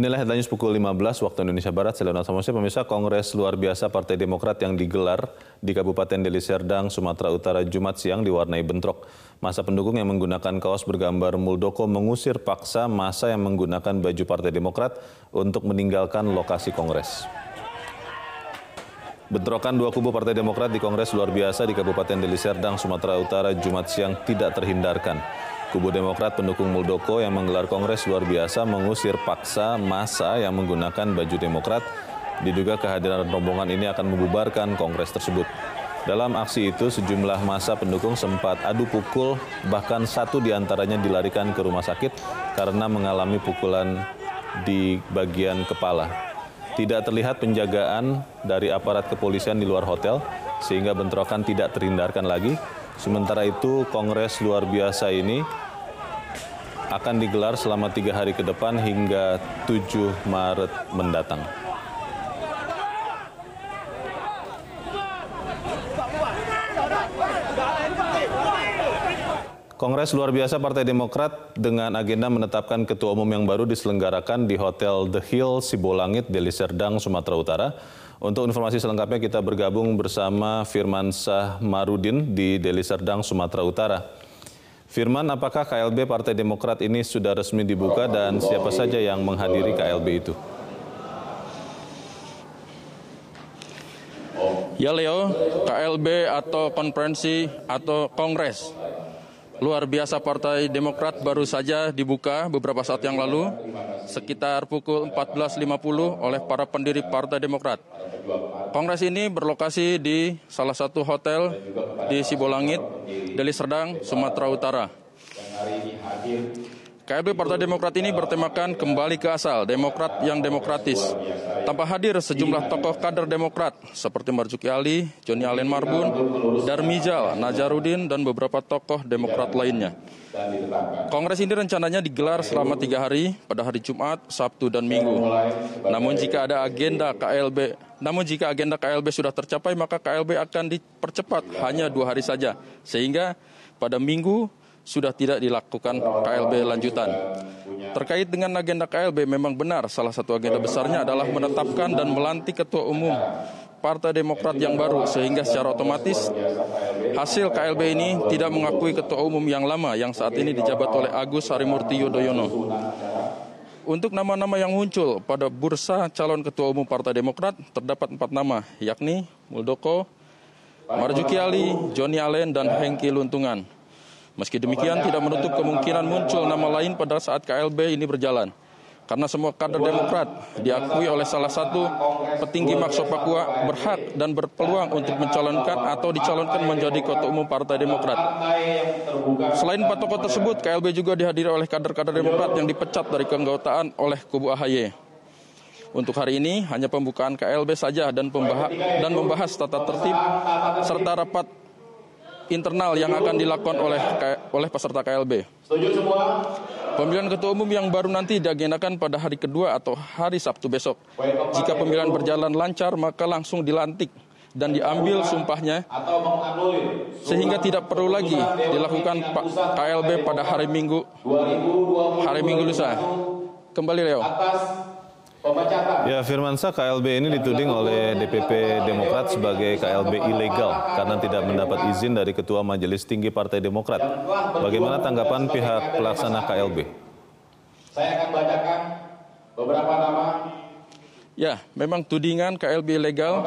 Inilah headline news pukul 15 waktu Indonesia Barat. Saya Leonard Samusia, pemirsa Kongres luar biasa Partai Demokrat yang digelar di Kabupaten Deli Serdang, Sumatera Utara Jumat siang diwarnai bentrok. Masa pendukung yang menggunakan kaos bergambar Muldoko mengusir paksa masa yang menggunakan baju Partai Demokrat untuk meninggalkan lokasi Kongres. Bentrokan dua kubu Partai Demokrat di Kongres luar biasa di Kabupaten Deli Serdang, Sumatera Utara Jumat siang tidak terhindarkan. Kubu Demokrat pendukung Muldoko yang menggelar kongres luar biasa mengusir paksa masa yang menggunakan baju Demokrat. Diduga kehadiran rombongan ini akan membubarkan kongres tersebut. Dalam aksi itu, sejumlah masa pendukung sempat adu pukul, bahkan satu di antaranya dilarikan ke rumah sakit karena mengalami pukulan di bagian kepala. Tidak terlihat penjagaan dari aparat kepolisian di luar hotel, sehingga bentrokan tidak terhindarkan lagi. Sementara itu, kongres luar biasa ini akan digelar selama tiga hari ke depan hingga 7 Maret mendatang. Kongres luar biasa Partai Demokrat dengan agenda menetapkan ketua umum yang baru diselenggarakan di Hotel The Hill Sibolangit, Deli Serdang, Sumatera Utara. Untuk informasi selengkapnya kita bergabung bersama Firman Sah Marudin di Deli Serdang, Sumatera Utara. Firman, apakah KLB Partai Demokrat ini sudah resmi dibuka dan siapa saja yang menghadiri KLB itu? Ya Leo, KLB atau konferensi atau kongres luar biasa Partai Demokrat baru saja dibuka beberapa saat yang lalu sekitar pukul 14.50 oleh para pendiri Partai Demokrat. Kongres ini berlokasi di salah satu hotel di Sibolangit, Deli Serdang, Sumatera Utara. KLB Partai Demokrat ini bertemakan kembali ke asal, Demokrat yang demokratis. Tanpa hadir sejumlah tokoh kader Demokrat seperti Marzuki Ali, Joni Allen Marbun, Darmijal, Najarudin, dan beberapa tokoh Demokrat lainnya. Kongres ini rencananya digelar selama tiga hari pada hari Jumat, Sabtu, dan Minggu. Namun jika ada agenda KLB, namun jika agenda KLB sudah tercapai maka KLB akan dipercepat hanya dua hari saja, sehingga pada Minggu sudah tidak dilakukan KLB lanjutan. Terkait dengan agenda KLB memang benar salah satu agenda besarnya adalah menetapkan dan melantik ketua umum Partai Demokrat yang baru sehingga secara otomatis hasil KLB ini tidak mengakui ketua umum yang lama yang saat ini dijabat oleh Agus Harimurti Yudhoyono. Untuk nama-nama yang muncul pada bursa calon ketua umum Partai Demokrat terdapat empat nama, yakni Muldoko, Marjuki Ali, Joni Allen, dan Hengki Luntungan. Meski demikian, tidak menutup kemungkinan muncul nama lain pada saat KLB ini berjalan. Karena semua kader Demokrat diakui oleh salah satu petinggi Makso Papua berhak dan berpeluang untuk mencalonkan atau dicalonkan menjadi ketua umum Partai Demokrat. Selain empat tokoh tersebut, KLB juga dihadiri oleh kader-kader Demokrat yang dipecat dari keanggotaan oleh kubu AHY. Untuk hari ini hanya pembukaan KLB saja dan, dan membahas tata tertib serta rapat internal yang akan dilakukan oleh oleh peserta KLB. Setuju semua? Pemilihan ketua umum yang baru nanti diagendakan pada hari kedua atau hari Sabtu besok. Jika pemilihan berjalan lancar, maka langsung dilantik dan diambil sumpahnya sehingga tidak perlu lagi dilakukan KLB pada hari Minggu hari Minggu lusa. Kembali Leo. Ya, Firmansa KLB ini dituding oleh DPP Demokrat sebagai KLB ilegal karena tidak mendapat izin dari Ketua Majelis Tinggi Partai Demokrat. Bagaimana tanggapan pihak pelaksana KLB? Saya akan bacakan beberapa nama. Ya, memang tudingan KLB ilegal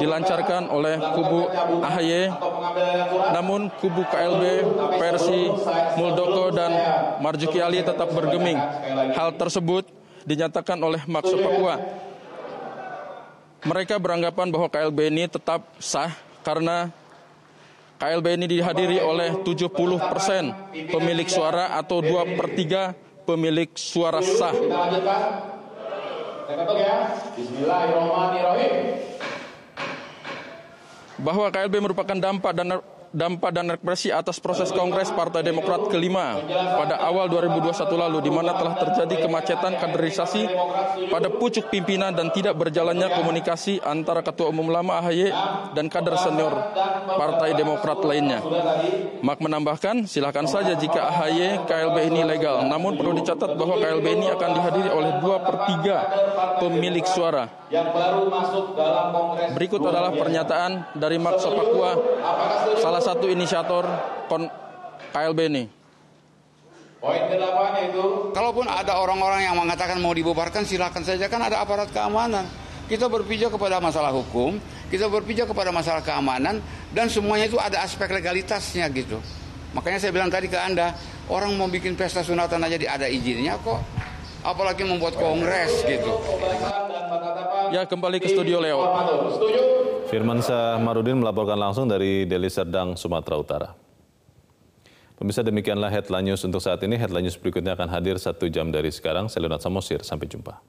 dilancarkan oleh kubu AHY, namun kubu KLB versi Muldoko dan Marjuki Ali tetap bergeming. Hal tersebut dinyatakan oleh Makso Papua. Mereka beranggapan bahwa KLB ini tetap sah karena KLB ini dihadiri oleh 70 persen pemilik suara atau 2 per 3 pemilik suara sah. Bahwa KLB merupakan dampak dan dampak dan represi atas proses Kongres Partai Demokrat kelima pada awal 2021 lalu di mana telah terjadi kemacetan kaderisasi pada pucuk pimpinan dan tidak berjalannya komunikasi antara Ketua Umum Lama AHY dan kader senior Partai Demokrat lainnya. Mak menambahkan, silakan saja jika AHY KLB ini legal, namun perlu dicatat bahwa KLB ini akan dihadiri oleh dua per tiga pemilik suara. Berikut adalah pernyataan dari Mak Sopakua, salah inisiator KLB ini. Poin kedelapan itu. Kalaupun ada orang-orang yang mengatakan mau dibubarkan, silakan saja kan ada aparat keamanan. Kita berpijak kepada masalah hukum, kita berpijak kepada masalah keamanan, dan semuanya itu ada aspek legalitasnya gitu. Makanya saya bilang tadi ke Anda, orang mau bikin pesta sunatan aja ada izinnya kok. Apalagi membuat kongres gitu. Ya kembali ke studio Leo. Firman Marudin melaporkan langsung dari Deli Serdang, Sumatera Utara. Pemirsa demikianlah headline news untuk saat ini. Headline news berikutnya akan hadir satu jam dari sekarang. Saya Leonard Samosir, sampai jumpa.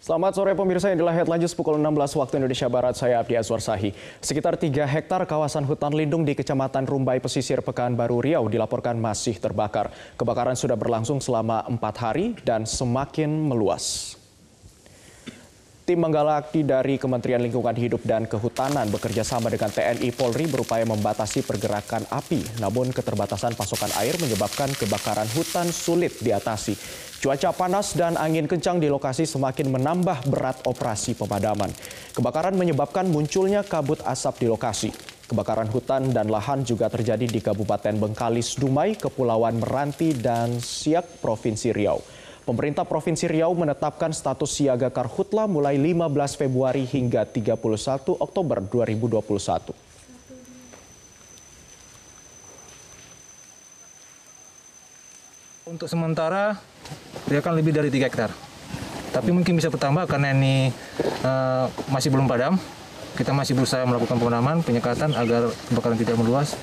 Selamat sore pemirsa, inilah headline news pukul 16 waktu Indonesia Barat. Saya Abdi Azwar Sahi. Sekitar 3 hektar kawasan hutan lindung di Kecamatan Rumbai Pesisir Pekanbaru Riau dilaporkan masih terbakar. Kebakaran sudah berlangsung selama 4 hari dan semakin meluas. Tim Manggalakti dari Kementerian Lingkungan Hidup dan Kehutanan bekerja sama dengan TNI Polri berupaya membatasi pergerakan api. Namun keterbatasan pasokan air menyebabkan kebakaran hutan sulit diatasi. Cuaca panas dan angin kencang di lokasi semakin menambah berat operasi pemadaman. Kebakaran menyebabkan munculnya kabut asap di lokasi. Kebakaran hutan dan lahan juga terjadi di Kabupaten Bengkalis, Dumai, Kepulauan Meranti, dan Siak, Provinsi Riau. Pemerintah Provinsi Riau menetapkan status siaga karhutla mulai 15 Februari hingga 31 Oktober 2021. Untuk sementara dia akan lebih dari 3 hektar. Tapi mungkin bisa bertambah karena ini uh, masih belum padam. Kita masih berusaha melakukan pemadaman, penyekatan agar kebakaran tidak meluas.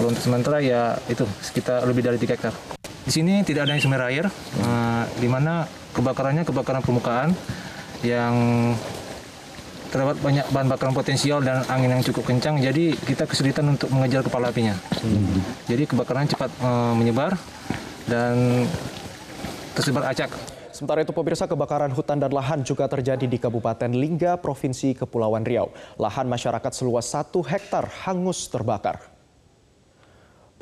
Kalau untuk sementara ya itu sekitar lebih dari 3 hektar. Di sini tidak ada sumber air, uh, di mana kebakarannya kebakaran permukaan yang terdapat banyak bahan bakaran potensial dan angin yang cukup kencang, jadi kita kesulitan untuk mengejar kepala apinya. Hmm. Jadi kebakaran cepat uh, menyebar dan tersebar acak. Sementara itu pemirsa kebakaran hutan dan lahan juga terjadi di Kabupaten Lingga, Provinsi Kepulauan Riau. Lahan masyarakat seluas satu hektar hangus terbakar.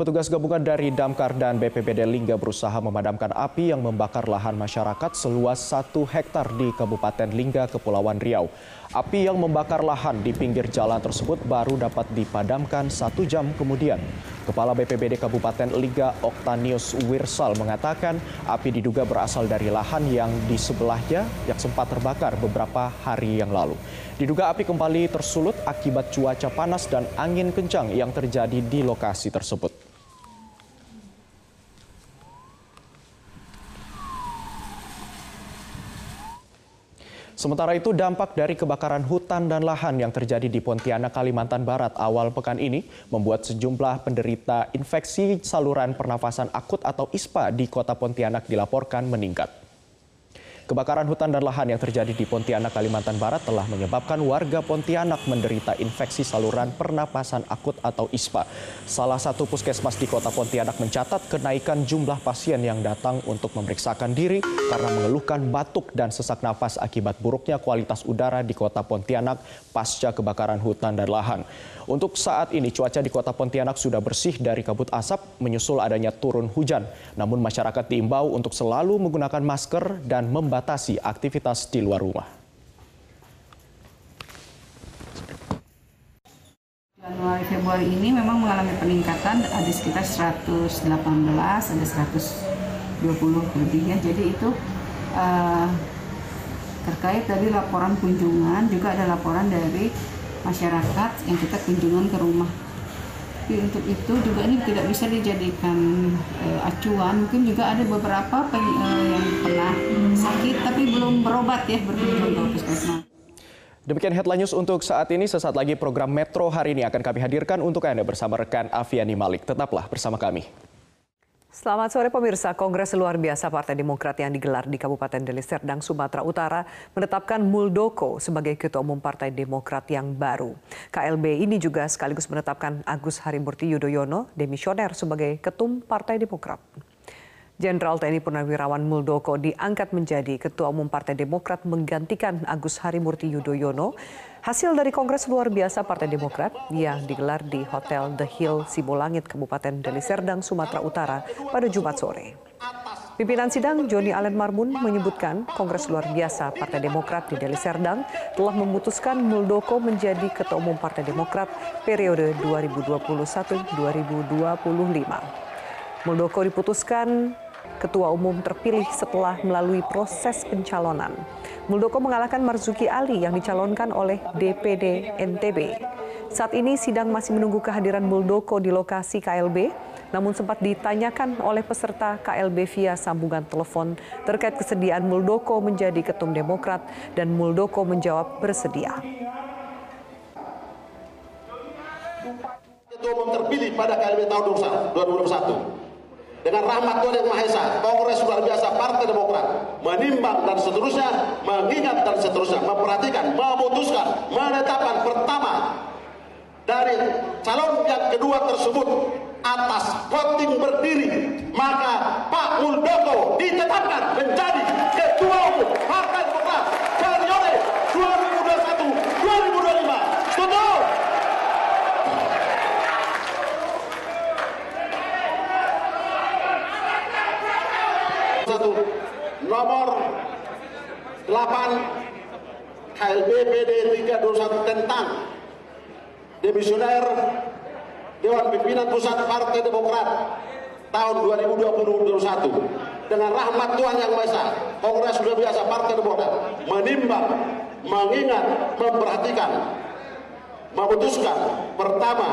Petugas gabungan dari Damkar dan BPBD Lingga berusaha memadamkan api yang membakar lahan masyarakat seluas satu hektar di Kabupaten Lingga, Kepulauan Riau. Api yang membakar lahan di pinggir jalan tersebut baru dapat dipadamkan satu jam kemudian. Kepala BPBD Kabupaten Lingga Oktanius Wirsal mengatakan api diduga berasal dari lahan yang di sebelahnya yang sempat terbakar beberapa hari yang lalu. Diduga api kembali tersulut akibat cuaca panas dan angin kencang yang terjadi di lokasi tersebut. Sementara itu dampak dari kebakaran hutan dan lahan yang terjadi di Pontianak, Kalimantan Barat awal pekan ini membuat sejumlah penderita infeksi saluran pernafasan akut atau ISPA di kota Pontianak dilaporkan meningkat. Kebakaran hutan dan lahan yang terjadi di Pontianak, Kalimantan Barat telah menyebabkan warga Pontianak menderita infeksi saluran pernapasan akut atau ISPA. Salah satu puskesmas di kota Pontianak mencatat kenaikan jumlah pasien yang datang untuk memeriksakan diri karena mengeluhkan batuk dan sesak nafas akibat buruknya kualitas udara di kota Pontianak pasca kebakaran hutan dan lahan. Untuk saat ini cuaca di kota Pontianak sudah bersih dari kabut asap menyusul adanya turun hujan. Namun masyarakat diimbau untuk selalu menggunakan masker dan membatasi aktivitas di luar rumah. Januari Februari ini memang mengalami peningkatan ada sekitar 118 ada 120 lebih ya jadi itu uh, terkait dari laporan kunjungan juga ada laporan dari masyarakat yang kita kunjungan ke rumah. Tapi untuk itu juga ini tidak bisa dijadikan uh, acuan. Mungkin juga ada beberapa pen, uh, yang pernah sakit tapi belum berobat ya berkunjung ke puskesmas. Demikian headline news untuk saat ini. Sesaat lagi program Metro hari ini akan kami hadirkan untuk Anda bersama rekan Aviani Malik. Tetaplah bersama kami. Selamat sore pemirsa, Kongres luar biasa Partai Demokrat yang digelar di Kabupaten Deli Serdang, Sumatera Utara menetapkan Muldoko sebagai Ketua Umum Partai Demokrat yang baru. KLB ini juga sekaligus menetapkan Agus Harimurti Yudhoyono, demisioner sebagai Ketum Partai Demokrat. Jenderal TNI Purnawirawan Muldoko diangkat menjadi Ketua Umum Partai Demokrat menggantikan Agus Harimurti Yudhoyono. Hasil dari Kongres luar biasa Partai Demokrat yang digelar di Hotel The Hill Sibolangit, Kabupaten Deli Serdang, Sumatera Utara pada Jumat sore. Pimpinan sidang Joni Allen Marbun menyebutkan Kongres luar biasa Partai Demokrat di Deli Serdang telah memutuskan Muldoko menjadi Ketua Umum Partai Demokrat periode 2021-2025. Muldoko diputuskan ketua umum terpilih setelah melalui proses pencalonan. Muldoko mengalahkan Marzuki Ali yang dicalonkan oleh DPD NTB. Saat ini sidang masih menunggu kehadiran Muldoko di lokasi KLB, namun sempat ditanyakan oleh peserta KLB via sambungan telepon terkait kesediaan Muldoko menjadi ketum Demokrat dan Muldoko menjawab bersedia. Ketua umum terpilih pada KLB tahun 2021 dengan rahmat Tuhan Yang Maha Esa, Kongres luar biasa Partai Demokrat menimbang dan seterusnya, mengingat dan seterusnya, memperhatikan, memutuskan, menetapkan pertama dari calon yang kedua tersebut atas voting berdiri maka Pak Muldoko ditetapkan menjadi ketua umum Partai Demokrat periode 2021-2025. Setuju? satu nomor 8 KLB PD 321 tentang demisioner Dewan Pimpinan Pusat Partai Demokrat tahun 2020-2021 dengan rahmat Tuhan Yang Maha Esa Kongres luar biasa Partai Demokrat menimbang, mengingat, memperhatikan memutuskan pertama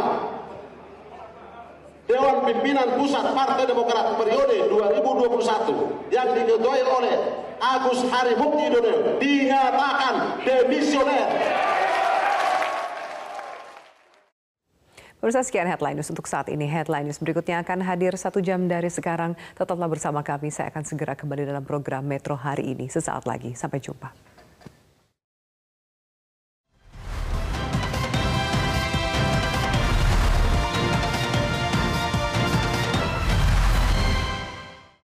Dewan Pimpinan Pusat Partai Demokrat periode 2021 yang diketuai oleh Agus Harimurti Yudhoyono dinyatakan demisioner. Pemirsa sekian headline news untuk saat ini. Headline news berikutnya akan hadir satu jam dari sekarang. Tetaplah bersama kami. Saya akan segera kembali dalam program Metro hari ini. Sesaat lagi. Sampai jumpa.